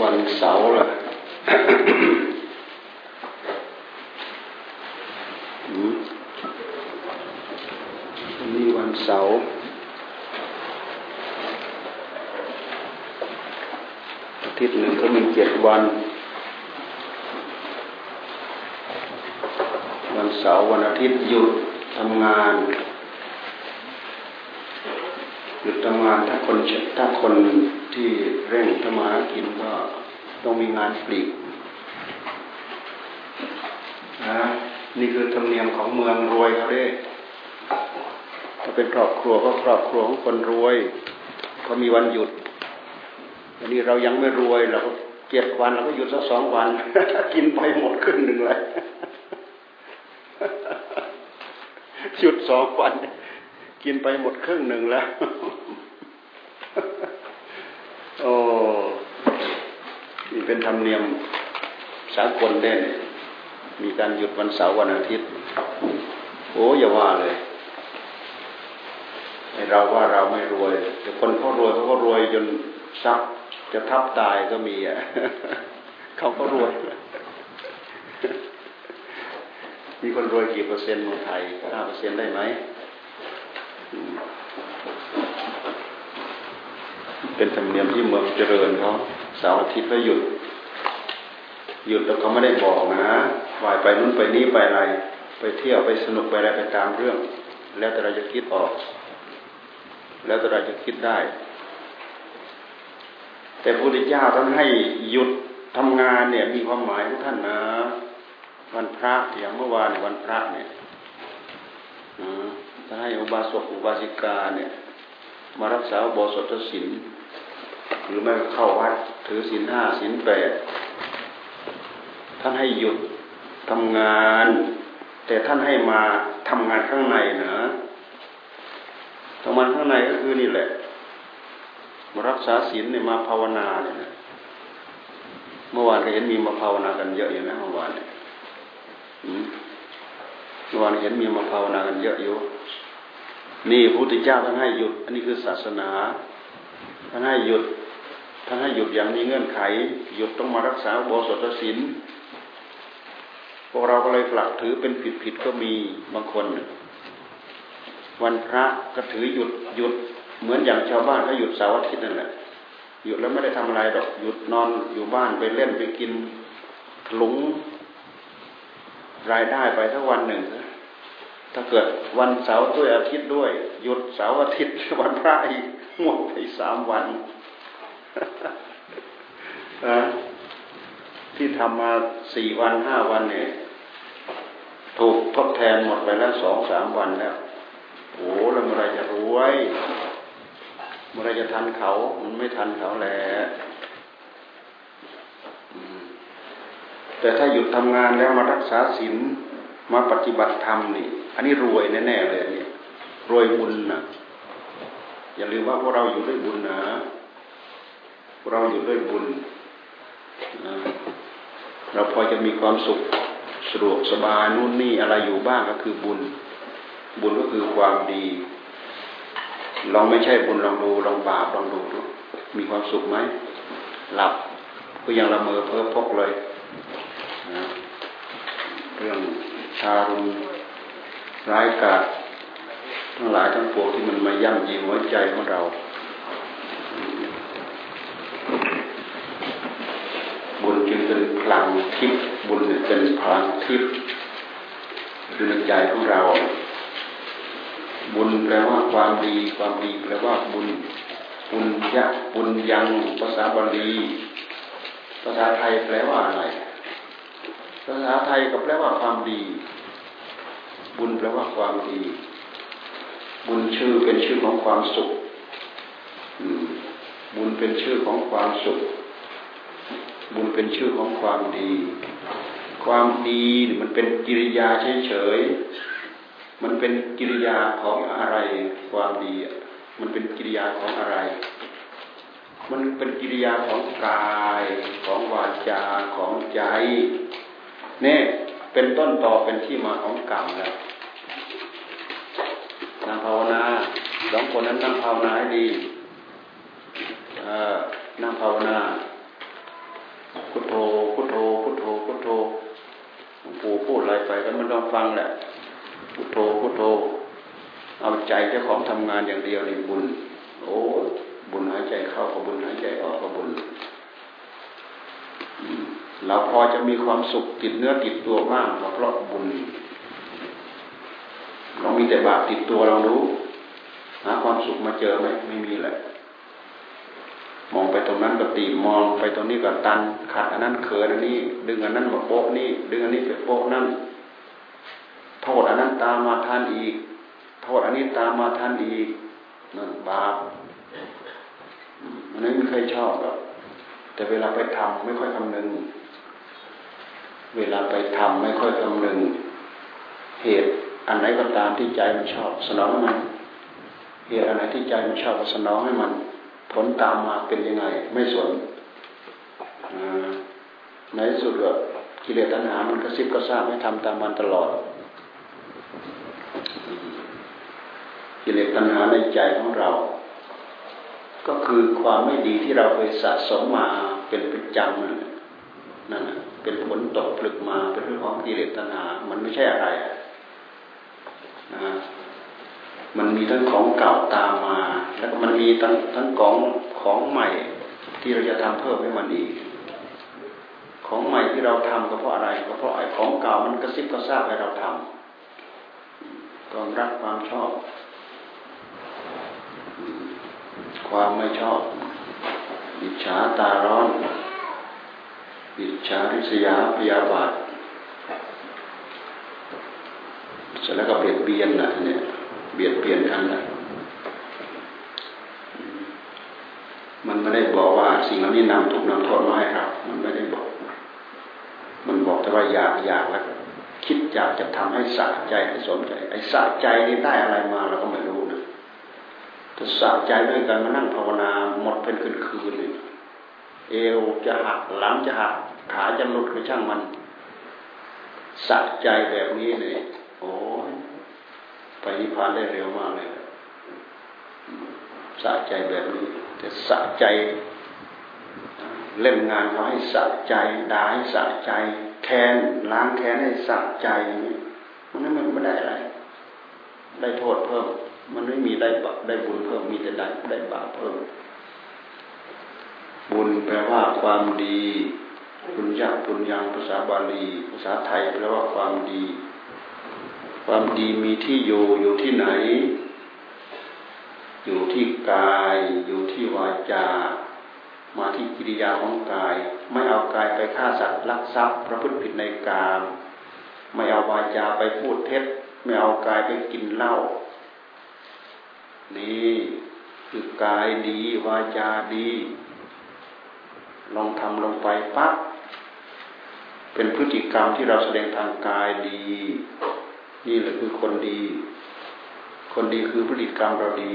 วันเสาร์ละวันนี้วันเสาร์อาทิตย์หนึ่งก็มีเจ็ดวัน วันเสาร์วันอาทิตย์หยุดทำงาน หยุดทำงานถ้าคนถ้าคนที่เร่งทำมาหากินก็ต้องมีงานปลีกนะนี่คือธรรมเนียมของเมืองรวยเขาเด้ถ้าเป็นครอบครัวก็ครอบครัวของคนรวยเขามีวันหยุดอันนี้เรายังไม่รวยเราเจ็ดวันเราก็หยุดสักสองวัน กินไปหมดครึ่งหนึ่งเลยหยุดสองวัน กินไปหมดครึ่งหนึ่งแล้วโอ้นี่ เป็นธรรมเนียมสากลเด่นมีการหยุดวันเสาร์วันอาทิตย์ โอ้อย่าว่าเลยเราว่าเราไม่รวย แต่คนเขารวยเขาก็รวยจนทรัพย์จะทับตายก็มีอะเขาก็รวย มีคนรวยกี่เปอร์เซ็นต์ในไทยห้าเปอร์เซ็นต์ได้ไหม เป็นธรรมเนียมที่เมืองเจริญเขา สาร์อาทิตย์ก็หยุด หยุดแล้วเขาไม่ได้บอกนะวายไปนู้นไปนี้ไปอะไร ไปเที่ยวไปสนุกไปอะไรไปตามเรื่อง แล้วแต่เราจะคิดออก แล้วแต่เราจะคิดได้ แต่พระพุทธเจ้าท่านให้หยุดทำงานเนี่ย มีความหมายของท่านนะวันพระอย่างเมื่อวานวันพระเนี่ยท่านให้อุบาสกอุบาสิกาเนี่ย มารักษาบสถศิล หรือไม่เข้าวัดถือศีลห้าศีลแปดท่านให้หยุดทำงาน แต่ท่านให้มาทำงานข้างในนะทำงานข้างในก็คือนี่แหละมารักษาศีลเนี่ยมาภาวนาเนี่ยนะเมื่อวานเราเห็นมีมาภาวนากันเยอะอยู่นะเมื่อวานเนี่ยเมื่อวานเห็นมีมาภาวนากันเยอะอยู่นี่พระพุทธเจ้าท่านให้หยุด อันนี้คือศาสนาท่านให้หยุด ท่านให้หยุดอย่างมีเงื่อนไข หยุดต้องมารักษาโบสถศีลพวกเราก็เลยกลับถือเป็นผิดผิดก็มีบางคน วันพระก็ถือหยุดหยุดเหมือนอย่างชาวบ้านเขาหยุดเสาร์อาทิตย์นั่นแหละหยุดแล้วไม่ได้ทำอะไรดอกหยุดนอนอยู่บ้านไปเล่นไปกินถลุงรายได้ไปทั้งวันหนึ่งถ้าเกิดวันเสาร์ด้วยอาทิตย์ด้วย หยุดเสาร์อาทิตย์วันพระอีกหมดไปสามวัน ที่ทำมาสี่วันห้าวันเนี่ย ถูกทดแทนหมดไปแล้วสองสามวันแล้วโอ้แล้วเมื่อไรจะรวยเมื่อไรจะทันเขา มันไม่ทันเขาแหละแต่ถ้าหยุดทำงานแล้วมารักษาศีลมาปฏิบัติธรรมนี่ อันนี้รวยแน่ๆเลยเนี่ยรวยบุญนะอย่าลืมว่าพวกเราอยู่ด้วยบุญนะ เราอยู่ด้วยบุญ เราพอจะมีความสุขสะดวกสบายนู่นนี่อะไรอยู่บ้างก็คือบุญ บุญก็คือความดีลองไม่ใช่บุญลองดูลองบาปลองดูดูมีความสุขไหมหลับก็ยังละเมอเพ้อพกเลยเรื่องชารุณร้ายกาจทั้งหลายทั้งปวงที่มันมาย่ำยีหัวใจของเรา บุญจึงเป็นพ ลังทิพย์บุญเป็นพลังทิพย์อยู่ในใจของเรา บุญแปลว่าความดีความดีแปลว่าบุญบุญยะบุญยังภาษาบาลีภาษาไทยแปลว่าอะไรภาษาไทยก็แปลว่าความดี บุญแปลว่าความดี บุญชื่อเป็นชื่อของความสุขบุญเป็นชื่อของความสุข บุญเป็นชื่อของความดี ความดีมันเป็นกิริยาเฉยๆ มันเป็นกิริยาของอะไร ความดี มันเป็นกิริยาของอะไร มันเป็นกิริยาของกายของวาจาของใจเนี่ยเป็นต้นต่อเป็นที่มาของกรรมแล้วนั่งภาวนาสองคนนั้นนั่งภาวนาให้ดีนั่งภาวนา พุทโธพุทโธพุทโธพุทโธปู่พูดอะไรไปก็มันต้องฟังแหละพุทโธพุทโธ เอาใจเจ้าของทำงานอย่างเดียวนี่บุญ โอ้บุญหายใจเข้าก็บุญหายใจออกก็บุญเราพอจะมีความสุขติดเนื้อติดตัวบ้างเพราะบุญเรามีแต่บาปติดตัวเรารู้หาความสุขมาเจอไหมไม่มีแหละ มองไปตรงนั้นก็ตีมองไปตรงนี้ก็ตันขาดอันนั้นเขินอันนี้ ดึงอันนั้นมาโป๊ะนี่ดึงอันนี้ไปโป๊ะนั่นโทษอันนั้นตามมาทานอีก โทษอันนี้ตามมาทานอีกนั่นบาปมันไม่เคยชอบหรอกแต่เวลาไปทำไม่ค่อยคำนึง เวลาไปทำไม่ค่อยคำนึง เหตุอันไหนก็ตามที่ใจมันชอบ สนองมัน เหตุอะไรที่ใจมันชอบสนองให้มัน ผลตามมาเป็นยังไง ไม่สนในสุดก็กิเลสตัณหา มันกระซิบกระซาบให้ทำตามมันตลอด กิเลสตัณหาในใจของเรา ก็คือความไม่ดีที่เราเคยสะสมมาเป็นประจำนั่นนั่นเป็นผลตกผลึกมาเป็นเรื่องของกิเลสตัณหา มันไม่ใช่อะไรนะ มันมีทั้งของเก่าตามมา แล้วก็มันมีทั้งทั้งของของใหม่ ที่เราจะทำเพิ่มให้มันอีก ของใหม่ที่เราทำก็เพราะอะไรก็เพราะไอ้ของเก่ามันกระซิบกระซาบให้เราทำความรักความชอบ ความไม่ชอบ อิจฉาตาร้อน อิจฉาริษยาพยาบาทเสร็จแล้วก็เบียดเบียนนะเนี่ย เบียดเบียนกันนะมันไม่ได้บอกว่าสิ่งเหล่านี้นำทุกนำโทษมาให้เรามันไม่ได้บอก มันบอกแต่ว่าอยากอยากแล้วคิดอยากจะทำให้สะใจให้สนใจ ไอ้สะใจนี่ได้อะไรมาเราก็ไม่รู้นะถ้าสะใจด้วยกันมานั่งภาวนาหมดเป็นคืนคืนเลยเอวจะหักหลังจะหักขาจะหลุดไปช่างมัน สะใจแบบนี้เนี่ยโอ้ ไปนิพพานได้เร็วมากเลยสะใจแบบนี้ แต่สะใจ เล่นงานเขาให้สะใจด่าให้สะใจ แค้นล้างแค้นให้สะใจมันนั้นมันไม่ได้อะไร ได้โทษเพิ่ม มันไม่มีได้บได้บุญเพิ่มมีแต่ได้ได้บาปเพิ่ม บุญแปลว่าความดีบุญยักบุญยังภาษาบาลี ภาษาไทยแปลว่าความดี ความดีมีที่อยู่อยู่ที่ไหน อยู่ที่กาย อยู่ที่วาจา มาที่กิริยาของกาย ไม่เอากายไปฆ่าสัตว์ลักทรัพย์ประพฤติผิดในกามไม่เอาวาจาไปพูดเท็จ ไม่เอากายไปกินเหล้านี่คือกายดีวาจาดี ลองทำลงไปปั๊บเป็นพฤติกรรมที่เราแสดงทางกายดี นี่แหละคือคนดี คนดีคือพฤติกรรมเราดี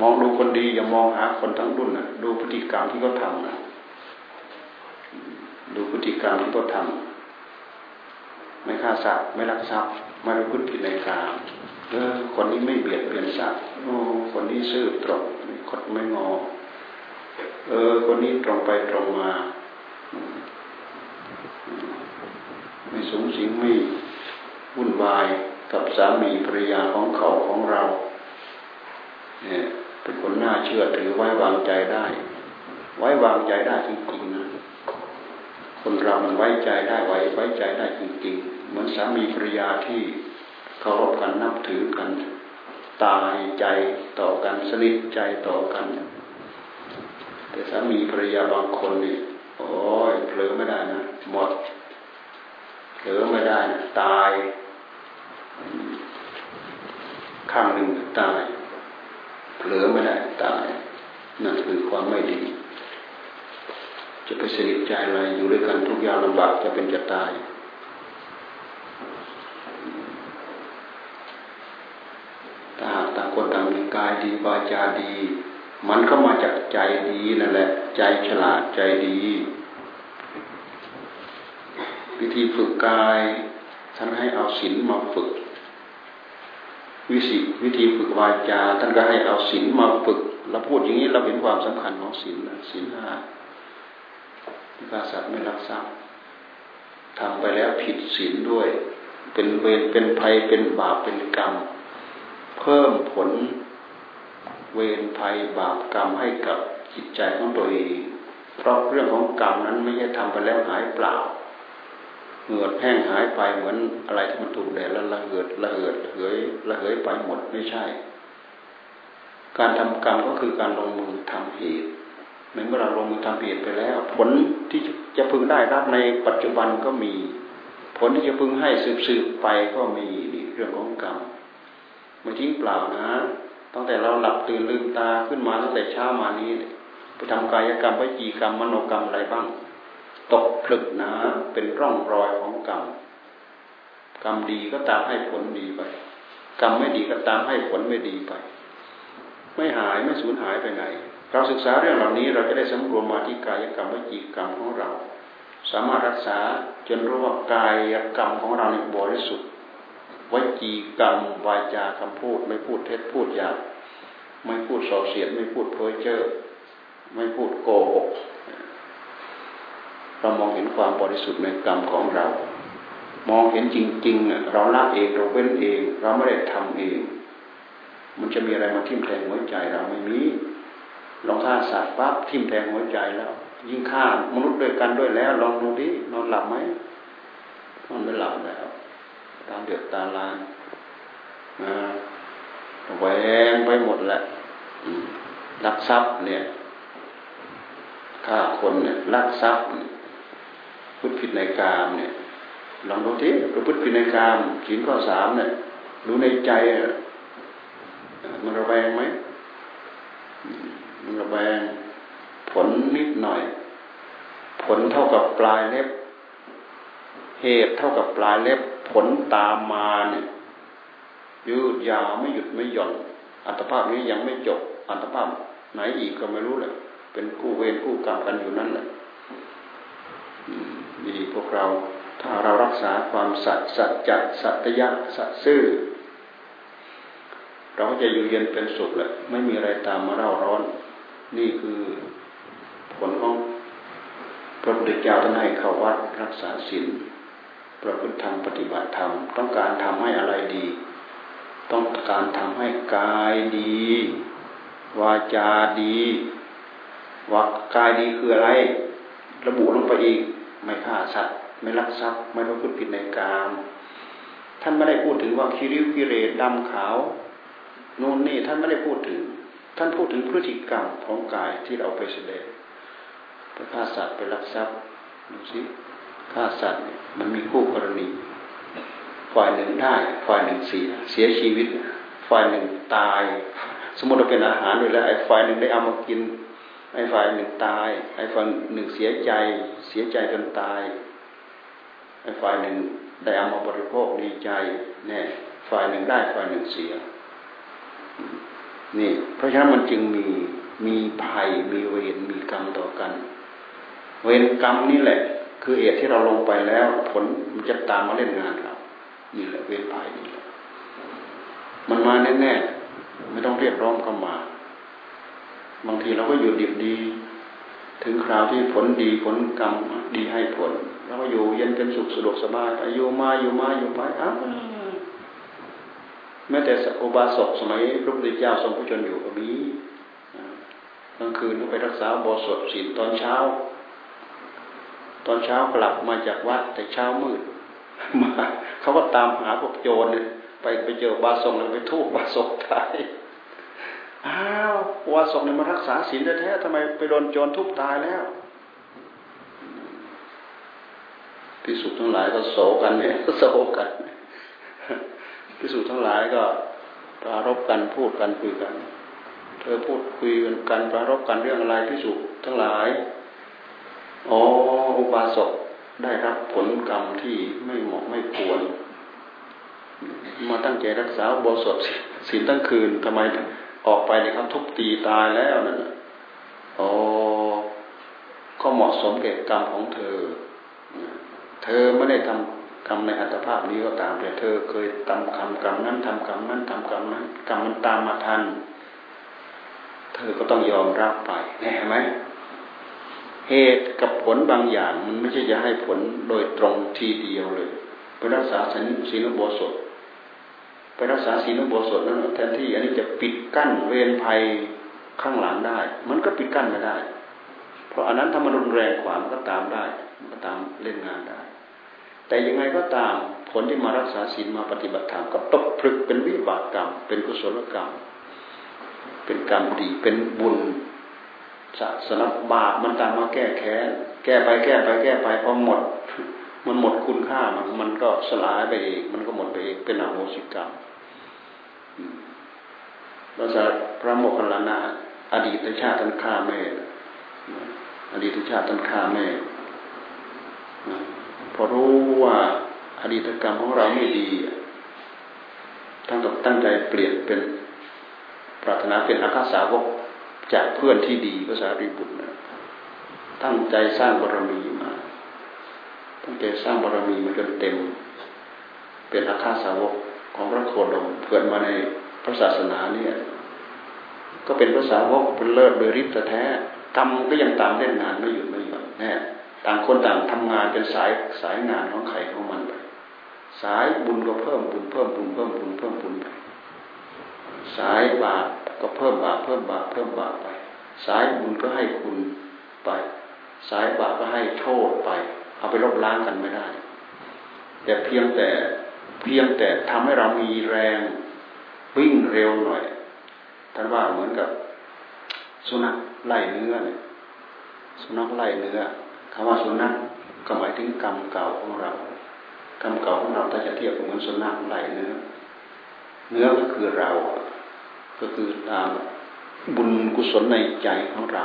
มองดูคนดีอย่ามองหาคนทั้งรุ่นนะดูพฤติกรรมที่เขาทำนะดูพฤติกรรมที่เขาทำไม่ฆ่าสัตว์ไม่รักทรัพย์ไม่ประพฤติผิดในกามเออคนนี้ไม่เบียดเบียนสัตว์โอ้คนนี้ซื่อตรงไม่คดไม่งอ เออ คนนี้ตรงไปตรงมา ไม่สูงสิงไม่ วุ่นวายกับสามีภรรยาของเขาของเราเนี่ยเป็นคนน่าเชื่อถือไว้วางใจได้ ไว้วางใจได้จริงๆนะคนเรามันไว้ใจได้ไว้ไว้ใจได้จริงๆ เหมือนสามีภรรยาที่เคารพกันนับถือกัน ตายใจต่อกันสนิทใจต่อกัน แต่สามีภรรยาบางคนนี่โอ้ยเผลอไม่ได้นะหมดเผลอไม่ได้นะตาย ข้างหนึ่งตายเผลอไม่ได้ตายนั่นคือความไม่ดี จะไปสนิทใจอะไรอยู่ด้วยกันทุกอย่างลำบากจะเป็นจะตายถ้าหากต่างคนต่างมีกายดีวาจาดี มันก็มาจากใจดีนั่นแหละ ใจฉลาดใจดี วิธีฝึกกายท่านให้เอาศีลมาฝึก วิสิวิธีฝึกวาจา ท่านก็ให้เอาศีลมาฝึกเราพูดอย่างนี้เราเห็นความสำคัญของศีลศีลห้าฆ่าสัตว์ไม่รักทรัพย์ทำไปแล้วผิดศีลด้วย เป็นเวรเป็นภัยเป็นบาปเป็นกรรม เพิ่มผลเวรภัยบาปกรรมให้กับจิตใจของตัวเองเพราะเรื่องของกรรมนั้นไม่ใช่ทำไปแล้วหายเปล่า เหงื่อแห้งหายไปเหมือนอะไรที่มันถูกแดดแล้วระเหิดระเหิดเหยระเหยไปหมดไม่ใช่ การทำกรรมก็คือการลงมือทำเหตุเหมือนเมื่อเราลงมือทำเหตุไปแล้ว ผลที่จะพึงได้รับในปัจจุบันก็มี ผลที่จะพึงให้สืบสืบไปก็มีนี่เรื่องของกรรมไม่ทิ้งเปล่านะตั้งแต่เราหลับตื่นลืมตาขึ้นมาตั้งแต่เช้ามานี้ไปทำกายกรรมวิจีกรรมมโนกรรมอะไรบ้าง ตกผลึกนะเป็นร่องรอยของกรรม กรรมดีก็ตามให้ผลดีไป กรรมไม่ดีก็ตามให้ผลไม่ดีไป ไม่หายไม่สูญหายไปไหน เราศึกษาเรื่องเหล่านี้เราจะได้สำรวมมาที่กายกรรมวิจีกรรมของเรา สามารถรักษาจนรู้ว่ากายกรรมของเราเนี่ยบริสุทธิ์วจีกรรมวาจาคำพูด ไม่พูดเท็จพูดหยาบไม่พูดส่อเสียดไม่พูดเพ้อเจ้อไม่พูดโกหก เรามองเห็นความบริสุทธิ์ในกรรมของเรา มองเห็นจริงๆเราละเองเราเว้นเอง เราไม่ได้ทำเอง มันจะมีอะไรมาทิ่มแทงหัวใจเราไม่มีลองฆ่าสัตว์ปั๊บทิ่มแทงหัวใจแล้ว ยิ่งฆ่ามนุษย์ด้วยกันด้วยแล้ว ลองดูดินอนหลับไหมนอนไม่หลับแล้วตามเดือดตาลานนะแหวงไปหมดแหละลักทรัพย์เนี่ยฆ่าคนเนี่ยลักทรัพย์ ธผิดในกามเนี่ยลองดูทีประพฤติผิดในกามขีนข้อสามเนี่ยดูในใจมันระแวงไหมมันระแวงผลนิดหน่อย ผลเท่ากับปลายเล็บ เหตุเท่ากับปลายเล็บ ผลตามมาเนี่ยยืดยาวไม่หยุดไม่หย่อน อัตภาพนี้ยังไม่จบ อัตภาพไหนอีกก็ไม่รู้เลยเป็นกู้เวรกู้กรรมกันอยู่นั่นแหละ ดีพวกเราถ้าเรารักษาความสัตย์สัจจะสัตยะสัตซื่อเราก็จะอยู่เย็นเป็นสุขแหละไม่มีอะไรตามมาเร่าร้อน นี่คือผลของพระพุทธเจ้าท่านให้เข้าวัดรักษาศีลประพฤติธรรมปฏิบัติธรรม ต้องการทำให้อะไรดี ต้องการทำให้กายดี วาจาดีว่ากายดีคืออะไร ระบุลงไปอีก ไม่ฆ่าสัตว์ ไม่ลักทรัพย์ ไม่ประพฤติผิดในกาม ท่านไม่ได้พูดถึงว่าคิริวกิเลสดำขาวนู่นนี่ท่านไม่ได้พูดถึง ท่านพูดถึงพฤติกรรมของกายที่เราไปแสดงไปฆ่าสัตว์ไปลักทรัพย์ดูสิฆ่าสัตว์มันมีคู่กรณี ฝ่ายหนึ่งได้ ฝ่ายหนึ่งเสีย เสียชีวิต ฝ่ายหนึ่งตาย สมมติเราเป็นอาหารด้วยแล้วไอ้ฝ่ายหนึ่งได้เอามากิน ไอ้ฝ่ายหนึ่งตาย ไอ้ฝ่ายหนึ่งเสียใจ เสียใจจนตาย ไอ้ฝ่ายหนึ่งได้เอามาบริโภคดีใจแน่ฝ่ายหนึ่งได้ฝ่ายหนึ่งเสีย นี่ เพราะฉะนั้นมันจึงมีมีภัยมีเวรมีกรรมต่อกัน เวรกรรมนี่แหละ คือเหตุที่เราลงไปแล้ว ผลมันจะตามมาเล่นงานเรานี่แหละเวรภัยนี่แหละมันมาแน่ๆไม่ต้องเรียกร้องเข้ามา บางทีเราก็อยู่ดีดี ถึงคราวที่ผลดีผลกรรมดีให้ผลเราก็อยู่เย็นเป็นสุขสะดวกสบายอายุมาอยู่มาอยู่ไปอ้าวแม้แต่อุบาสกสมัยพระพุทธเจ้าทรงพระชนอยู่ก็มีกลางคืนก็ไปรักษาบสดศีลตอนเช้า ตอนเช้ากลับมาจากวัดแต่เช้ามืดมาเขาก็ตามหาพวกโจรเนี่ยไปไปเจอบาสกแล้วไปทุบบาสกตาย อ้าววาสกเนี่ยมารักษาศีลแท้ๆทำไมไปโดนโจรทุบตายแล้วพิสุทั้งหลายก็โศกันเนี่ยโศกันพิสุทั้งหลายก็ปรารบกันพูดกันคุยกัน เธอพูดคุยกันปรารบกันเรื่องอะไรพิสุทั้งหลายอ๋ออุบาสกได้รับผลกรรมที่ไม่เหมาะไม่ควร มาตั้งใจรักษาบสดศีลตั้งคืนทำไม ออกไปเนี่ยเขาทุบตีตายแล้วนั่นโอ้ก็เหมาะสมแก่กรรมของเธอ เธอไม่ได้ทำกรรมในอัตภาพนี้ก็ตามแต่เธอเคยทำคำกรรมนั้นทำกรรมนั้นทำกรรมนั้นกรรมมันตามมาทัน เธอก็ต้องยอมรับไปเห็นไหมเหตุกับผลบางอย่างมันไม่ใช่จะให้ผลโดยตรงทีเดียวเลยไปรักษาศีลโบสถ ไปรักษาศีลโบสถนั้นแทนที่อันนี้จะปิดกั้นเวรภัยข้างหลังได้ มันก็ปิดกั้นไม่ได้ เพราะอันนั้นถ้ามันรุนแรงกว่ามันก็ตามได้มันก็ตามเล่นงานได้ แต่ยังไงก็ตามผลที่มารักษาศีลมาปฏิบัติธรรมก็ตกผลึกเป็นวิบากกรรม เป็นกุศลกรรม เป็นกรรมดีเป็นบุญสะสนับบาปมันตามมาแก้แค้นแก้ไปแก้ไปแก้ไปพอหมด มันหมดคุณค่ามันมันก็สลายไปเอง มันก็หมดไปเองเป็นอโหสิกรรมเราจะพระโมคคัลลานะอดีตชาติท่านฆ่าแม่อดีตชาติท่านฆ่าแม่พอรู้ว่าอดีตกรรมของเราไม่ดีท่านก็ตั้งใจเปลี่ยนเป็นปรารถนาเป็นอาคาสาวกจากเพื่อนที่ดีภาษาริบุตรนะตั้งใจสร้างบารมีมา ตั้งใจสร้างบารมีมาจนเต็ม เป็นอาคาสาวกของพระโคดมเกิดมาในพระศาสนาเนี่ย ก็เป็นภาษาวกเป็นเลิศโดยฤทธิ์แท้กรรมก็ยังตามเล่นงานไม่หยุดไม่หย่อนแน่ต่างคนต่างทำงานเป็นสายสายงานของใครของมันไปสายบุญก็เพิ่มบุญเพิ่มบุญเพิ่มบุญเพิ่มบุญไปสายบาปก็เพิ่มบาปเพิ่มบาปเพิ่มบาปไป สายบุญก็ให้คุณไป สายบาปก็ให้โทษไป เอาไปลบล้างกันไม่ได้ แต่เพียงแต่เพียงแต่ทำให้เรามีแรงวิ่งเร็วหน่อยท่านว่าเหมือนกับสุนัขไล่เนื้อเนี่ยสุนัขไล่เนื้อคำว่าสุนัขก็หมายถึงกรรมเก่าของเรากรรมเก่าของเราถ้าจะเทียบกับเหมือนสุนัขไล่เนื้อ เนื้อก็คือเรา ก็คือตามบุญกุศลในใจของเรา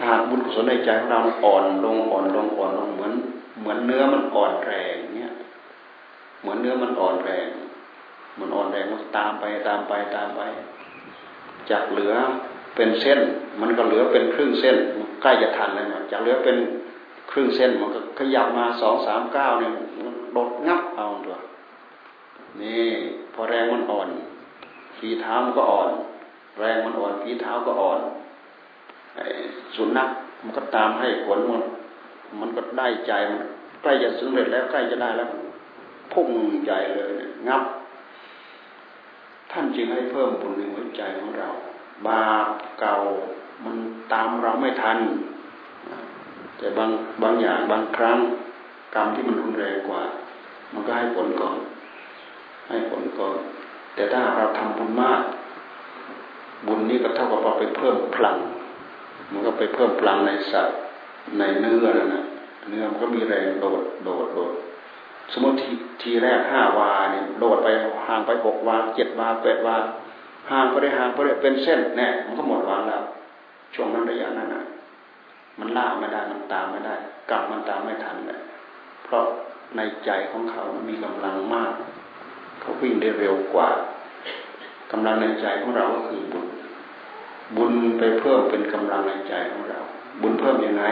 ถ้าบุญกุศลในใจของเรา อ่อนลงอ่อนลงอ่อนลงเหมือน เหมือนเนื้อมันอ่อนแรงเนี่ยเหมือนเนื้อมันอ่อนแรงมันอ่อนแรงมันตามไปตามไปตามไป จากเหลือเป็นเส้น มันก็เหลือเป็นครึ่งเส้นใกล้จะทันแล้วเนี่ยจากเหลือเป็นครึ่งเส้นมันก็ขยับมาสองสามเก้าเนี่ยโดดงับเอาตัวนี่พอแรงมันอ่อนฝีเท้ามันก็อ่อน แรงมันอ่อนฝีเท้าก็อ่อน สุนัขมันก็ตามให้ผลมันมันก็ได้ใจมันใกล้จะสำเร็จแล้วใกล้จะได้แล้วพุ่งใหญ่เลยงับ ท่านจึงให้เพิ่มบุญในหัวใจของเรา บาปเก่ามันตามเราไม่ทัน แต่บางบางอย่างบางครั้งกรรมที่มันรุนแรงกว่า มันก็ให้ผลก่อน ให้ผลก่อน แต่ถ้าเราทำบุญมาก บุญนี้ก็เท่ากับเราไปเพิ่มพลัง มันก็ไปเพิ่มพลังในสัตว์ในเนื้อแล้วนะเนื้อมันก็มีแรงโดดโดดโดดสมมติทีแรกห้าวาเนี่ยโดดไปห่างไปหกวาเจ็ดวาแปดวาห่างไปได้ห่างไปได้เป็นเส้นแน่มันก็หมดวาแล้วช่วงนั้นระยะนั้นนะมันล่าไม่ได้มันตามไม่ได้กลับมันตามไม่ทันเลยเพราะในใจของเขามันมีกำลังมาก เขาวิ่งได้เร็วกว่ากำลังในใจของเราก็คือบุญ บุญไปเพิ่มเป็นกำลังในใจของเรา บุญเพิ่มยังไง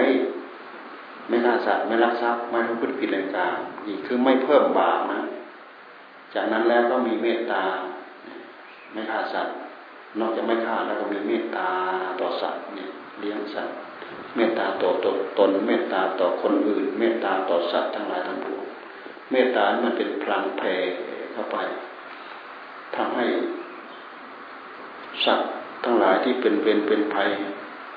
ไม่ฆ่าสัตว์ไม่ลักทรัพย์ไม่ทุพฤติผิดในการอีกคือไม่เพิ่มบาปนะ จากนั้นแล้วก็มีเมตตา ไม่ฆ่าสัตว์นอกจากไม่ฆ่าแล้วก็มีเมตตาต่อสัตว์เนี่ยเลี้ยงสัตว์ เมตตาต่อตนตน เมตตาต่อคนอื่น เมตตาต่อสัตว์ทั้งหลายทั้งปวงเมตตามันเป็นพลังแผ่เข้าไปทำให้สัตว์ ทั้งหลายที่เป็นเป็นเป็นภัย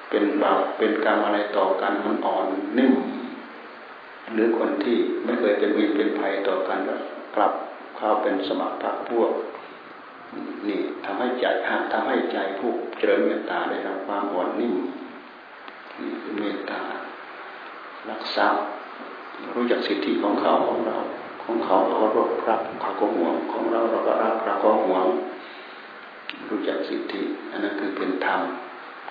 เป็นบาปเป็นกรรมอะไรต่อกันมันอ่อนนิ่มหรือคนที่ไม่เคยเป็นมีเป็นภัยต่อกันก็กลับเข้าเป็นสมถะพวก นี่ทำให้ใจทำให้ใจผู้เจริญเมตตาได้รับความอ่อนนิ่มนี่คือเมตตารักษารู้จักสิทธิของเขาของเรา ของเขาเราก็รักรักเขาก็ห่วงของเราเราก็รักเราก็ห่วง รู้จักสิทธิ อันนั้นคือเป็นธรรม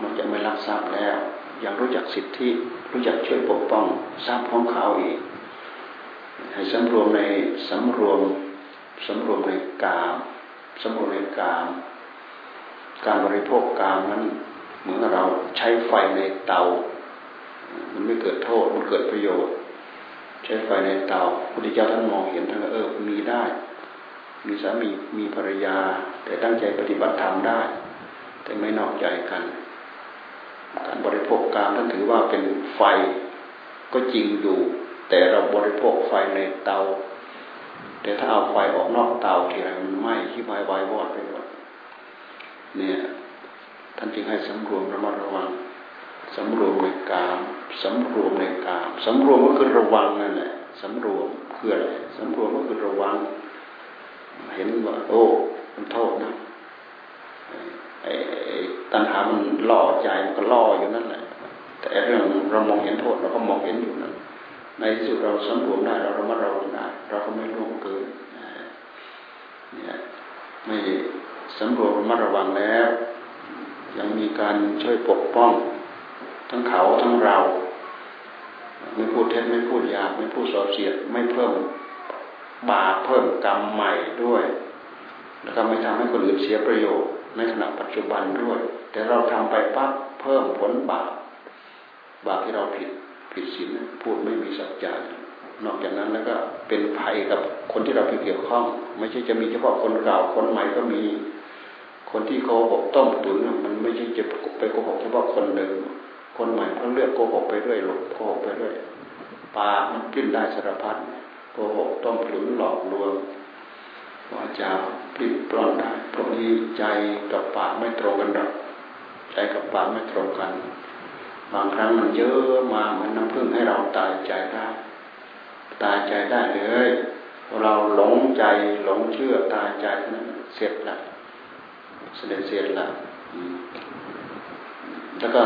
นอกจากไม่รักทรัพย์แล้ว ยังรู้จักสิทธิ รู้จักช่วยปกป้องทรัพย์ของเขาอีก ให้สำรวมในสำรวมสำรวมในกามสำรวมในกาม การบริโภคกามนั้นเหมือนเราใช้ไฟในเตา มันไม่เกิดโทษ มันเกิดประโยชน์ ใช้ไฟในเตาพุทธเจ้าท่านมองเห็นท่านเออมีได้ มีสามีมีภรรยา แต่ตั้งใจปฏิบัติธรรมได้ แต่ไม่นอกใจกัน การบริโภคกามท่านถือว่าเป็นไฟก็จริงอยู่ แต่เราบริโภคไฟในเตา แต่ถ้าเอาไฟออกนอกเตาทีไรมันไหม้ที่วายวายวอดไปหมดเนี่ยท่านจึงให้สำรวมระมัดระวังสำรวมในกามสำรวมในกามสำรวมก็คือระวังนั่นแหละสำรวมคืออะไรสำรวมก็คือระวัง เห็นว่าโอ้มันโทษนะไอ้ตัณหามันล่อใจมันก็ล่ออยู่นั่นแหละ แต่เรื่องเรามองเห็นโทษเราก็มองเห็นอยู่นั่นในที่สุดเราสำรวมได้เราระมัดระวังได้เราก็ไม่ล่วงเกินเนี่ยไม่สำรวมระมัดระวังแล้ว ยังมีการช่วยปกป้อง ทั้งเขาทั้งเรา ไม่พูดเท็จไม่พูดหยาบไม่พูดส่อเสียดไม่เพิ่ม บาปเพิ่มกรรมใหม่ด้วย แล้วก็ไม่ทำให้คนอื่นเสียประโยชน์ในขณะปัจจุบันด้วย แต่เราทำไปปั๊บเพิ่มผลบาปบาปที่เราผิดผิดศีลพูดไม่มีสัจจะนอกจากนั้นแล้วก็เป็นภัยกับคนที่เราไปเกี่ยวข้อง ไม่ใช่จะมีเฉพาะคนเก่าคนใหม่ก็มี คนที่โกหกต้มตุ๋นมันไม่ใช่จะไปโกหกเฉพาะคนเดิมคนใหม่ก็เลือกโกหกไปเรื่อยหลบโกหกไปเรื่อยปากมันกินได้สารพัด โกหกต้มตุ๋นหลอกลวงวาจาปลิ้นปล้อนได้พวกนี้ใจกับปากไม่ตรงกันหรอกใจกับปากไม่ตรงกัน บางครั้งมันเยอะมาเหมือนน้ำพึ่งให้เราตายใจได้ ตายใจได้เลย เราหลงใจหลงเชื่อตายใจนั้นเสร็จละเสด็จเสร็จละแล้วก็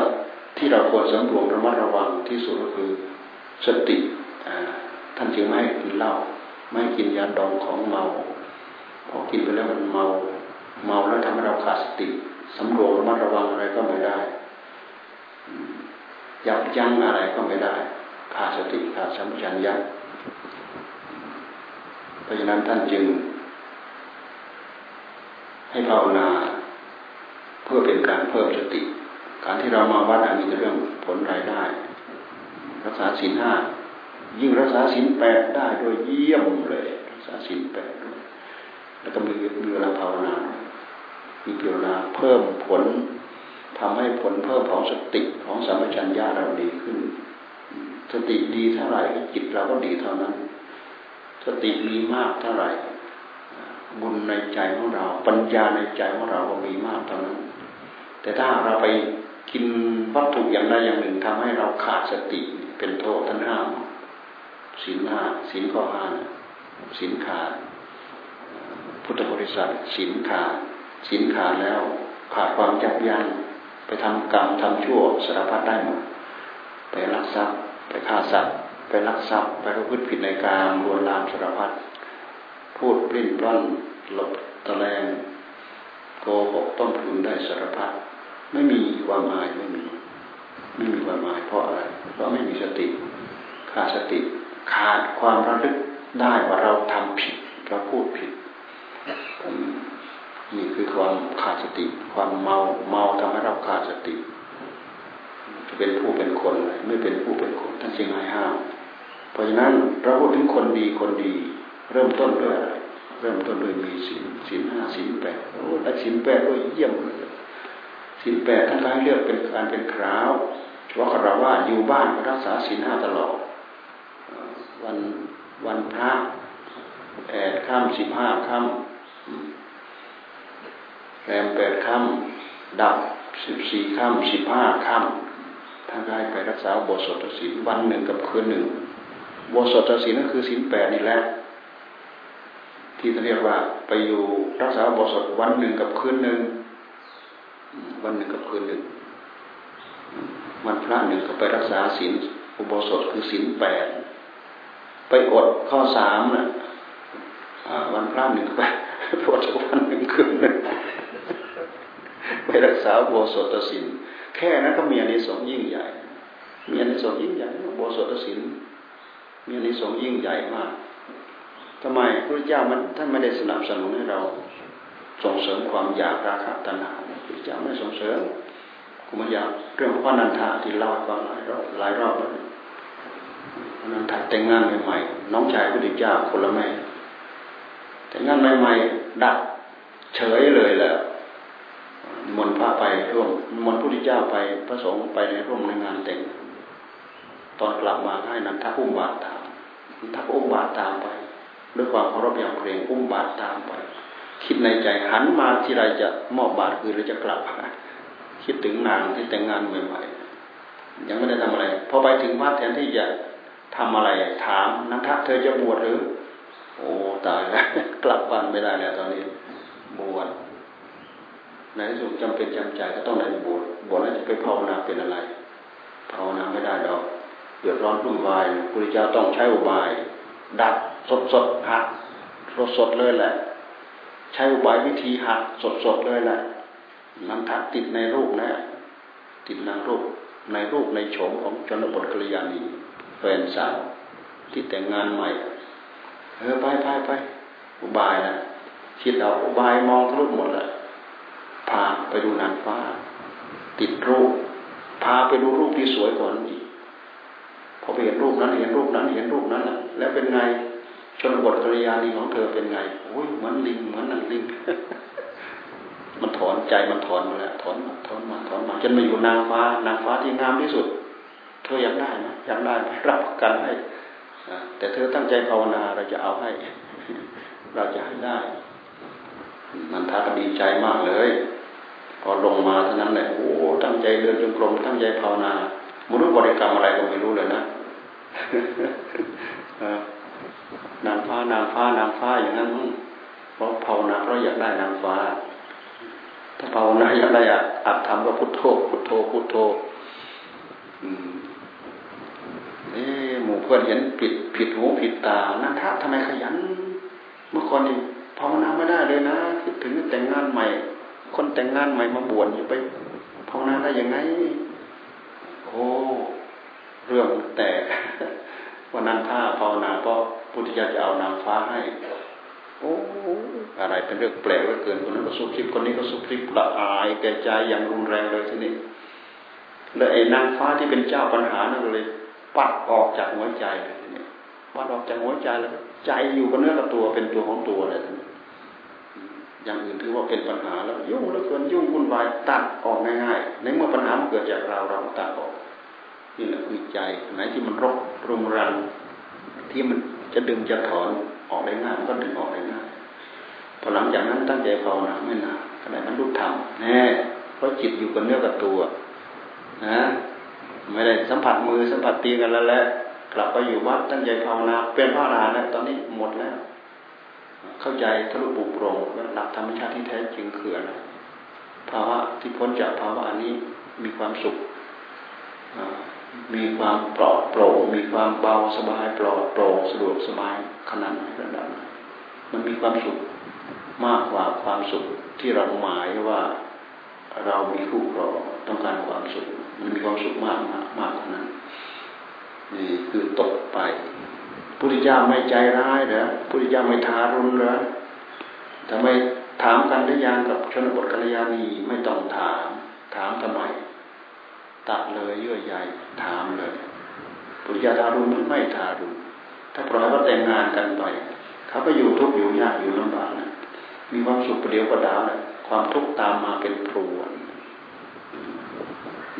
ที่เราควรสำรวมระมัดระวังที่สุดก็คือสติอ่า ท่านจึงไม่ให้กินเหล้าไม่กินยาดองของเมา พอกินไปแล้วมันเมา เมาแล้วทำให้เราขาดสติสำรวมระมัดระวังอะไรก็ไม่ได้ ยับยั้งอะไรก็ไม่ได้ ขาดสติขาดสัมผัสญาเพราะฉะนั้นท่านจึง ให้ภาวนาเพื่อเป็นการเพิ่มสติ การที่เรามาวัดมีเรื่องผลรายได้ รักษาศีลห้า ยิ่งรักษาศีลแปดได้โดยเยี่ยมเลย รักษาศีลแปดด้วยแล้วก็มีมีเวลาภาวนามีเวลาเพิ่มผลทำให้ผลเพิ่มของสติของสัมปชัญญะเราดีขึ้น สติดีเท่าไหร่จิตเราก็ดีเท่านั้น สติมีมากเท่าไหร่ บุญในใจของเรา ปัญญาในใจของเราก็มีมากเท่านั้น แต่ถ้าเราไปกินวัตถุอย่างใดอย่างหนึ่งทำให้เราขาดสติเป็นโทษท่านห้าม ศีลห้าศีลข้อห้าศีลขาด พุทธบริษัทศีลขาดศีลขาดแล้วขาดความจับยั้งไปทำกรรมทำชั่วสารพัดได้หมดไปลักทรัพย์ ไปฆ่าสัตว์ ไปลักทรัพย์ ไปประพฤติผิดในการลวนลามสารพัดพูดปลิ้นปล้อนหลบตะแลงโกหกต้มทุนได้สารพัดไม่มีความอายไม่มี ไม่มีความอายเพราะอะไรเพราะไม่มีสติขาดสติ ขาดความระลึกได้ว่าเราทำผิดเราพูดผิด นี่คือความขาดสติ ความเมาเมาทำให้เราขาดสติจะเป็นผู้เป็นคนไม่เป็นผู้เป็นคนท่านจึงให้ห้ามเพราะฉะนั้นเราพูดถึงคนดีคนดี เริ่มต้นด้วยอะไรเริ่มต้นด้วยมีศีลศีลห้าศีลแปดโอ้ได้ศีลแปดด้วยเยี่ยมเลยศีลแปดท่านให้เลือกเป็นการเป็นคราวเฉพาะเราว่าอยู่บ้านรักษาศีลห้าตลอด วันวันพระแปดค่ำสิบห้าค่ำแรมแปดค่ำดับสิบสี่ค่ำสิบห้าค่ำท่านได้ไปรักษาโบสถศีลวันหนึ่งกับคืนหนึ่งโบสถศีลก็คือศีลแปดนี่แหละที่เรียกว่าไปอยู่รักษาโบสถวันหนึ่งกับคืนหนึ่งวันหนึ่งกับคืนหนึ่งวันพระหนึ่งก็ไปรักษาศีลอุโบสถคือศีลแปด ไปอดข้อสามนะวันพระหนึ่งไปปวดวันหนึ่งคืนนึงไปรักษาโบสถศิลแค่นั้นก็มีอันนี้สองยิ่งใหญ่ มีอันนี้สองยิ่งใหญ่โบสถศิลมีอันนี้สองยิ่งใหญ่มากทำไมพระเจ้ามันท่านไม่ได้สนับสนุนให้เราส่งเสริมความอยากราคะตัณหาพระเจ้าไม่ส่งเสริมกุมายาเรื่องพระนันทาที่เล่าให้ฟังหลายรอบหลายรอบแล้ว นั้นถัดแต่งงานใหม่ๆน้องชายพระเดชเจ้าคนละแม่ แต่งงานใหม่ๆดับเฉยเลยแหละมนพระไปร่วมมนพุทธเจ้าไปพระสงฆ์ไปในร่วมในงานแต่ง ตอนกลับมาให้นันทอุ้มบาตตามนันทอุ้มบาตตามไป ด้วยความเคารพอย่างเกรงอุ้มบาตตามไป คิดในใจหันมาที่ไรจะมอบบาตคืนหรือจะกลับคิดถึงนางที่แต่งงานใหม่ๆยังไม่ได้ทำอะไรพอไปถึงวัดแทนที่จะ ทำอะไรถามนันทเธอจะบวชหรือ โอ้ตายแล้วกลับบ้านไม่ได้แล้วตอนนี้ บวชในที่สุดจำเป็นจำใจก็ต้องได้บวชบวชแล้วจะไปภาวนาเป็นอะไรภาวนาไม่ได้ดอกเดือดร้อนรุ่มวายพระพุทธเจ้าต้องใช้อุบาย ดัดสดสดหักสดสดเลยแหละ ใช้อุบายวิธีหักสดสดเลยแหละนันทติดในรูปนะ ติดนางรูปในรูปในโฉมของชนบทกัลยาณี ฟนสาวที่แต่งงานใหม่เออไปไปไปอุบายนะคิดเอาอุบายมองทะลุหมดเลยพาไปดูนางฟ้า ติดรูป พาไปดูรูปที่สวยกว่านั้นอีกพอไปเห็นรูปนั้นเห็นรูปนั้นเห็นรูปนั้นแล้วเป็นไงชนบทกัลยาณีของเธอเป็นไงโอ้ยเหมือนลิงเหมือนนางลิงมันถอนใจมันถอนมาแล้วถอนมาถอนมาถอนมาจนมาอยู่นางฟ้านางฟ้าที่งามที่สุด เธออยากได้ไหมอยากได้ไหมรับกันให้แต่เธอตั้งใจภาวนาเราจะเอาให้ เราจะให้ได้ นันทาก็ดีใจมากเลย พอลงมาเท่านั้นแหละโอ้ตั้งใจเดินจงกรมตั้งใจภาวนามนุษย์บริกรรมอะไรก็ไม่รู้เลยนะนางฟ้านางฟ้านางฟ้าอย่างนั้นเพราะภาวนาเพราะอยากได้นางฟ้า ถ้าภาวนาอยากได้อัดทำก็พุทโธพุทโธพุทโธ นี่หมู่เพื่อนเห็นผิดผิดหูผิดตานันทะทำไมขยัน เมื่อก่อนนี่ภาวนาไม่ได้เลยนะคิดถึงแต่งงานใหม่ คนแต่งงานใหม่มาบวชอยู่ไปภาวนาได้ยังไงโอ้เรื่องแต่วันนั้นถ้าภาวนาเพราะพุทธิยาจะเอานางฟ้าให้โอ้อะไรเป็นเรื่องแปลกเหลือเกินคนนั้นก็สุบซิบคนนี้ก็สุบซิบละอายแก่ใจอย่างรุนแรงเลยทีนี้แล้วไอ้นางฟ้าที่เป็นเจ้าปัญหานั่นเลย ปัดออกจากหัวใจเลยทีนี้ปัดออกจากหัวใจแล้ว ใจอยู่กับเนื้อกับตัวเป็นตัวของตัวเลยทีนี้อย่างอื่นถือว่าเป็นปัญหาแล้วยุ่งแล้วเกินยุ่งวุ่นวายตัดออกง่ายๆในเมื่อปัญหามันเกิดจากเราเราตัดออกนี่แหละคือใจไหนที่มันรกรุงรังที่มันจะดึงจะถอนออกได้ง่ายมันก็ดึงออกได้ง่ายพอหลังจากนั้นตั้งใจภาวนาไม่นานขณะนั้นรู้ธรรมแน่เพราะจิตอยู่กับเนื้อกับตัว นะ ไม่ได้สัมผัสมือสัมผัสตีกันแล้วแหละกลับไปอยู่วัดตั้งใจภาวนาเป็นพระอรหันต์แล้วตอนนี้หมดแล้ว เข้าใจทะลุปุโปรงหลักธรรมชาติที่แท้จริงคืออะไรภาวะที่พ้นจากภาวะอันนี้มีความสุขมีความปลอดโปร่งมีความเบาสบายปลอดโปร่งสะดวกสบายขนาดไหนระดับไหนมันมีความสุขมากกว่าความสุขที่เราหมายว่าเรามีคู่ครองต้องการความสุข มันมีความสุขมากมากมากว่านั้นนี่คือตกไปพุทธเจ้าไม่ใจร้ายเหรอพุทธเจ้าไม่ทารุณเหรอทำไมถามกันได้ยังกับชนบทกัลยาณีไม่ต้องถาม ถามทำไม ตัดเลยเยื่อใยถามเลยพุทธเจ้าทารุณไม่ทารุณถ้าปล่อยก็แต่งงานกันไปเขาก็อยู่ทุกข์อยู่ยากอยู่ลำบากนะมีความสุขประเดียวประดาวนะความทุกข์ตามมาเป็นพรวน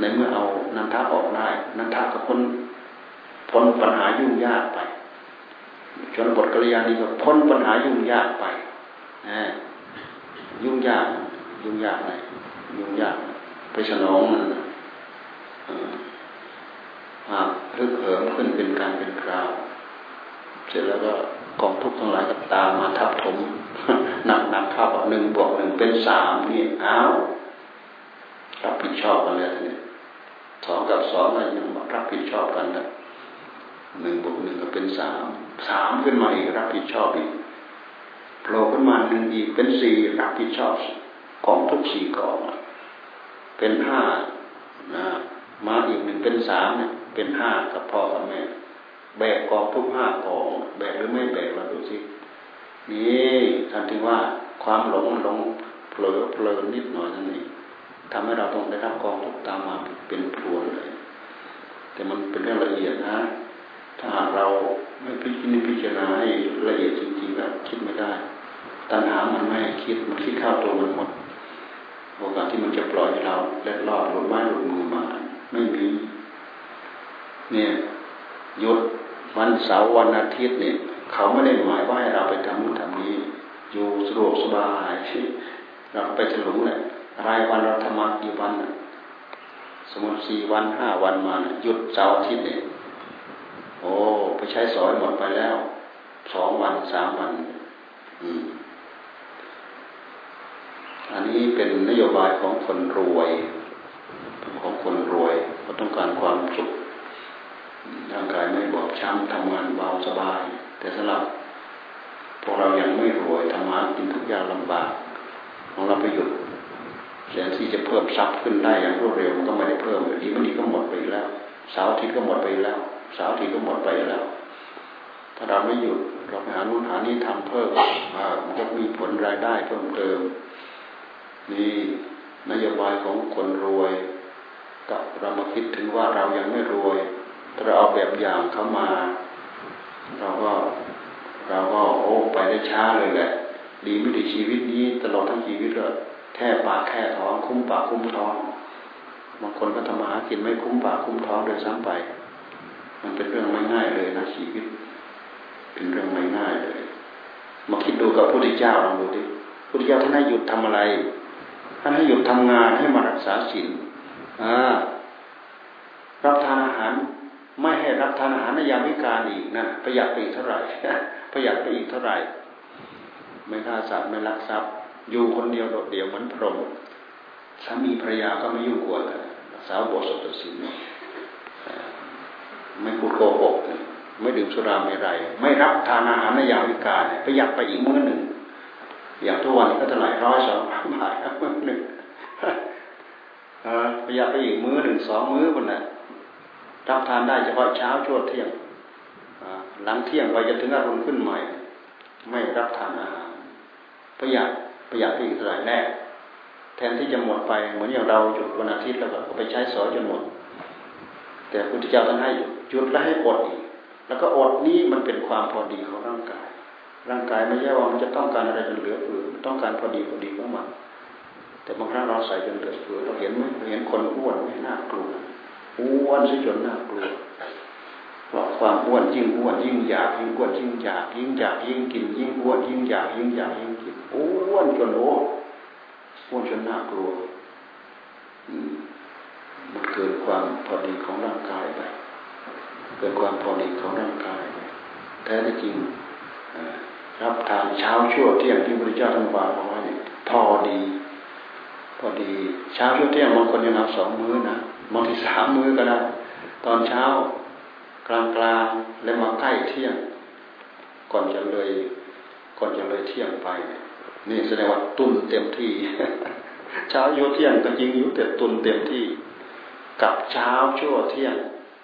ในเมื่อเอานันทาออกได้นันทาก็พ้นพ้นปัญหายุ่งยากไปชนบทกัลยาณีก็พ้นปัญหายุ่งยากไปนะยุ่งยาก ยุ่งยากไรยุ่งยากไปสนองมันหากฮึกเหิมขึ้นเป็นการเป็นคราว เสร็จแล้วก็กองทุกข์ทั้งหลายก็ตามมาทับถมหนักหนักเข้าหนึ่งบวกหนึ่งเป็นสามนี่อ้าวรับผิดชอบกันเลยทีนี้ สองกับสองอะไรยังรับผิดชอบกันนะหนึ่งบวกหนึ่งก็เป็นสามสามขึ้นมาอีกรับผิดชอบอีกโผล่ขึ้นมาหนึ่งอีกเป็นสี่รับผิดชอบกองทุกสี่กองเป็นห้านะมาอีกหนึ่งเป็นสามเนี่ยเป็นห้ากับพ่อกับแม่ แบกกองทุกห้ากอง แบกหรือไม่แบกเราดูสินี่ท่านถึงว่าความหลงหลงเผลอเผลอนิดหน่อยนั่นเอง ทำให้เราต้องได้รับกองทุกตามมาเป็นพรวนเลย แต่มันเป็นเรื่องละเอียดนะ ถ้าเราไม่พิจิตรพิจารณาให้ละเอียดจริงๆแล้วคิดไม่ได้ ตัณหามันไม่คิดมันคิดเข้าตัวมันหมดโอกาสที่มันจะปล่อยให้เราเล็ดลอดหลุดไม้หลุดมือมา ไม่มี เนี่ยยุดวันเสาร์วันอาทิตย์เนี่ยเขาไม่ได้หมายว่าให้เราไปทำนู่นทำนี้ อยู่สะดวกสบายเราไปฉลุงเลย รายวันเราทำมากี่วันสมมติสี่วันห้าวันมาหยุดเสาร์อาทิตย์เนี่ยโอ้ไปใช้สอยหมดไปแล้วสองวันสามวัน อืมอันนี้เป็นนโยบายของคนรวย ของคนรวยเขาต้องการความสุขร่างกายไม่บอบช้ำทำงานเบาสบาย แต่สำหรับพวกเรายังไม่รวยทำมานกินทุกอย่างลำบากของเราไปหยุด แทนที่จะเพิ่มทรัพย์ขึ้นได้อย่างรวดเร็วมันก็ไม่ได้เพิ่มดีมันดีก็หมดไปแล้วสาวอาทิตย์ก็หมดไปแล้วสาวอาทิตย์ก็หมดไปแล้ว ถ้าเราไม่หยุดเราไปหานู่นหานี่ทำเพิ่มมันก็มีผลรายได้เพิ่มเติมนี่นโยบายของคนรวย กับเรามาคิดถึงว่าเรายังไม่รวยถ้าเราเอาแบบอย่างเข้ามา เราก็เราก็โอ้ไปได้ช้าเลยแหละ ดีไม่ดีชีวิตนี้ตลอดทั้งชีวิตก็ แค่ปากแค่ท้องคุ้มปากคุ้มท้องบางคนก็ทำมาหากินไม่คุ้มปากคุ้มท้องโดยซ้ำไป มันเป็นเรื่องไม่ง่ายเลยนะชีวิต เป็นเรื่องไม่ง่ายเลยมาคิดดูกับพระพุทธเจ้าลองดูดิพระพุทธเจ้าท่านให้หยุดทำอะไรท่านให้หยุดทำงานให้มารักษาศีลรับทานอาหาร ไม่ให้รับทานอาหารในยามวิการอีกนะประหยัดไปอีกเท่าไหร่ประหยัดไปอีกเท่าไหร่ ไม่ฆ่าสัตว์ไม่ลักทรัพย์ อยู่คนเดียวโดดเดี่ยวเหมือนพรหมสามีภรรยาก็ไม่ยุ่งกวนกันสาวบทสดศีลไม่พูดโกหกไม่ดื่มสุราไม่ไร ไม่รับทานอาหารในยามวิการประหยัดไปอีกมื้อหนึ่ง อย่างทุกวันก็เท่าไหร่ร้อยสองบาทมื้อหนึ่งประหยัดไปอีกมื้อหนึ่งสองมื้อคนน่ะรับทานได้เฉพาะเช้าช่วงเที่ยงหลังเที่ยงไปจะถึงอารมณ์ขึ้นใหม่ ไม่รับทานอาหารประหยัด ประหยัดไปอีกเท่าไหร่แน่แทนที่จะหมดไปเหมือนอย่างเราหยุดวันอาทิตย์แล้วก็ไปใช้สอยจนหมด แต่พุทธเจ้าท่านให้หยุดแล้วให้อดอีกแล้วก็อดนี้มันเป็นความพอดีของร่างกาย ร่างกายไม่ใช่ว่ามันจะต้องการอะไรจนเหลือเฟือต้องการพอดีพอดีของมันแต่บางครั้งเราใส่จนเหลือเฟือเราเห็นไหมเห็นคนอ้วนไม่น่ากลัวอ้วนซะจนน่ากลัวเพราะความอ้วนยิ่งอ้วนยิ่งอยากยิ่งอ้วนยิ่งอยากยิ่งอยากยิ่งกินยิ่งอ้วนยิ่งอยากยิ่งอยากยิ่ง อ้วนจนโอ้อ้วนจนน่ากลัวมันเกิดความพอดีของร่างกายไป เกิดความพอดีของร่างกายแท้จริงรับทานเช้าชั่วเที่ยงที่พระเจ้าท่านวางเอาไว้พอดี พอดี เช้าชั่วเที่ยงบางคนยังนับสองมื้อนะบางทีสามมื้อก็ได้ตอนเช้ากลางกลางแล้วมาใกล้เที่ยง ก่อนจะเลยก่อนจะเลยเที่ยงไปนี่ นี่แสดงว่าตุนเต็มที่เช้าโยเที่ยงก็ยิงอยู่แต่ตุนเต็มที่กับเช้าชั่วเที่ยง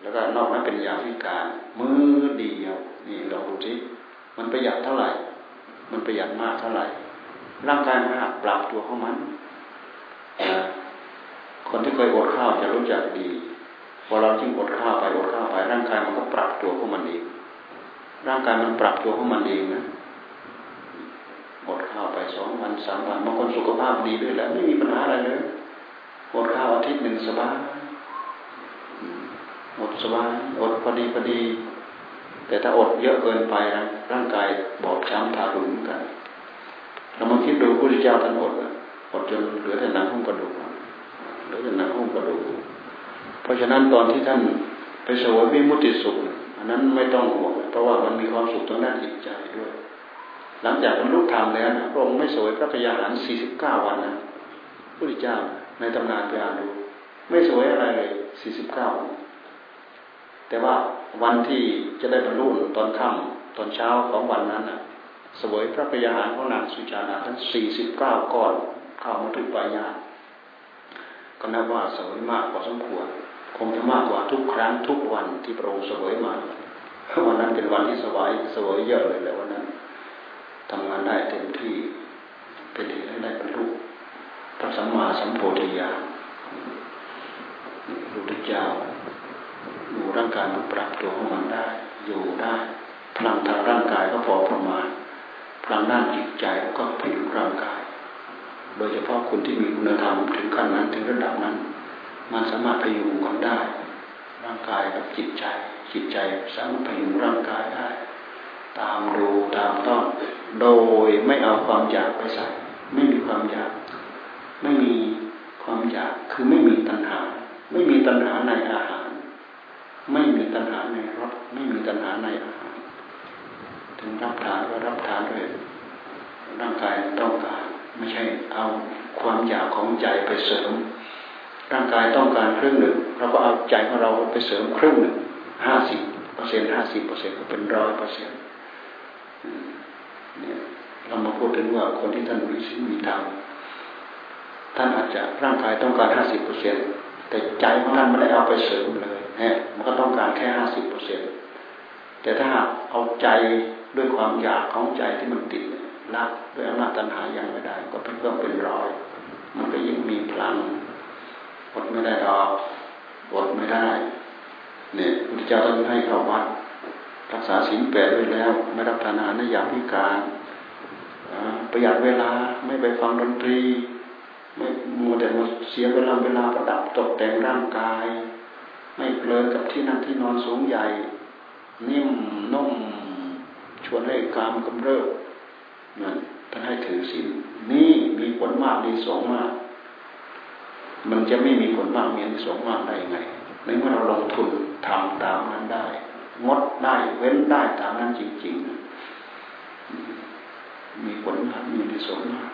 แล้วก็นอกนั้นเป็นยามวิการมือเดียวนี่เราดูที่มันประหยัดเท่าไหร่ มันประหยัดมากเท่าไหร่ ร่างกายมันหักปรับตัวของมันคนที่เคยอดข้าวจะรู้จักดีพอเรายิ่งอดข้าวไปอดข้าวไปร่างกายมันก็ปรับตัวของมันเองร่างกายมันปรับตัวของมันเองนะ อดข้าวไปสองวันสามวันบางคนสุขภาพดีด้วยแหละไม่มีปัญหาอะไรเลยอดข้าวอาทิตย์หนึ่งสบายอดสบายอดพอดีพอดี แต่ถ้าอดเยอะเกินไปนะร่างกายบอบช้ำทารุณกันเรามาคิดดูพระพุทธเจ้าท่านอดอดจนเหลือแต่หนังหุ้มกระดูกเหลือแต่หนังหุ้มกระดูกเพราะฉะนั้นตอนที่ท่านไปสวยวิมุติสุข อันนั้นไม่ต้องห่วงเพราะว่ามันมีความสุขทางด้านจิตใจด้วย หลังจากบรรลุธรรมแล้วนะพระองค์ไม่สวยพระกยาหารสี่สิบเก้าวันนะพระพุทธเจ้าในตำนานไปอ่านดูไม่สวยอะไรเลยสี่สิบเก้าแต่ว่าวันที่จะได้บรรลุตอนค่ำตอนเช้าของวันนั้นนะสวยพระกยาหารของนางสุจาราทั้งสี่สิบเก้อนข้าวมาถึงปลายาก็นับว่าสวยมากพอสมควรคงจะมากกว่าทุกครั้งทุกวันที่พระองค์สวยมาวันนั้นเป็นวันที่สวายสวยเยอะเลยแหละวันนั้น ทำงานได้เต็มที่ เป็นเหตุให้ได้บรรลุพระสัมมาสัมโพธิญาณระพุทธเจ้าอยู่ร่างกายมันปรับตัวของมันได้ อยู่ได้พลังทางร่างกายก็พอประมาณพลังด้านจิตใจก็พยุร่างกาย โดยเฉพาะคนที่มีคุณธรรมถึงขั้นนั้นถึงระดับนั้น มันสามารถพยุงกันได้ ร่างกายกับจิตใจ จิตใจสามารถพยุงร่างกายได้ ตามดูตามต้องโดยไม่เอาความอยากไปใส่ไม่มีความอยาก ไม่มีความอยากคือไม่มีตัณหา ไม่มีตัณหาในอาหาร ไม่มีตัณหาในรสไม่มีตัณหาในอาหาร ถึงรับทานก็รับทานด้วยร่างกายต้องการไม่ใช่เอาความอยากของใจไปเสริม ร่างกายต้องการครึ่งหนึ่งเราก็เอาใจของเราไปเสริมครึ่งหนึ่งห้าสิบเปอร์เซ็นต์ห้าสิบเปอร์เซ็นต์ก็เป็นร้อยเปอร์เซ็นต์ เนี่ยเรามาพูดถึงว่าคนที่ท่านมีศีลมีธรรมท่านอาจจะร่างกายต้องการห้าสิบเปอร์เซ็นต์แต่ใจของท่านไม่ได้เอาไปเสริมเลยฮะมันก็ต้องการแค่ห้าสิบเปอร์เซ็นต์แต่ถ้าเอาใจด้วยความอยากของใจที่มันติดละด้วยอำนาจตัณหายังไม่ได้ ก็เป็นเพิ่มเป็นร้อย มันก็ยิ่งมีพลังอดไม่ได้หรอกอดไม่ได้เนี่ยพุทธเจ้าท่านให้เข้าวัด รักษาศีลแปดไว้แล้ว ไม่รับทานอาหารในยามพิการประหยัดเวลาไม่ไปฟังดนตรี ไม่มัวแต่มาเสียเวลาเวลาประดับตกแต่งร่างกาย ไม่เพลินกับที่นั่งที่นอนสูงใหญ่ นิ่มนุ่มชวนให้กามกำเริบนั่นท่านให้ถือศีลนี่มีผลมากดีสองมาก มันจะไม่มีผลมากมีดีสองมากได้ยังไงในเมื่อเราลงทุนทำตามนั้นได้ งดได้เว้นได้ตามนั้นจริงๆ มีผลมากมีดีสมาก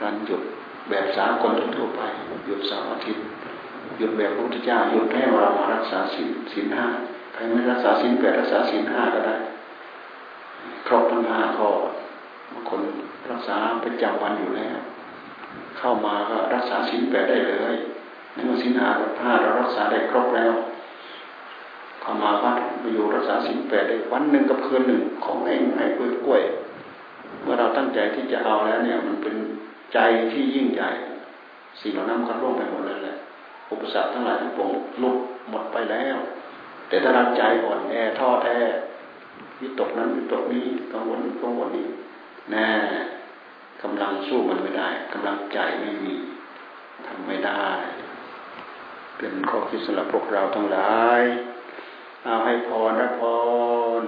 การหยุดแบบสากลทั่วไป หยุดสามอาทิตย์ หยุดแบบพระพุทธเจ้าหยุดให้เรามารักษาศีลศีลห้าใครไม่รักษาศีลแปดรักษาศีลห้าก็ได้ ครบทั้งห้าข้อบางคนรักษาประจำวันอยู่แล้ว เข้ามาก็รักษาศีลแปดได้เลยในเมื่อศีลห้าเรารักษาได้ครบแล้ว เข้ามาวัดมาอยู่รักษาศีลแปดได้วันหนึ่งกับคืนหนึ่งของเองให้กล้วยกล้วย เมื่อเราตั้งใจที่จะเอาแล้วเนี่ย มันเป็นใจที่ยิ่งใหญ่สิ่งเหล่านั้นก็ร่วงไปหมดแล้วแหละอุปสรรคทั้งหลายทั้งปวงลุดหมดไปแล้ว แต่ถ้าเราใจอ่อนแอท้อแท้วิตกนั้นวิตกนี้กังวลกังวลนี้แน่กำลังสู้มันไม่ได้ กำลังใจไม่มีทำไม่ได้ เป็นข้อคิดสำหรับพวกเราทั้งหลาย เอาให้พรนะพร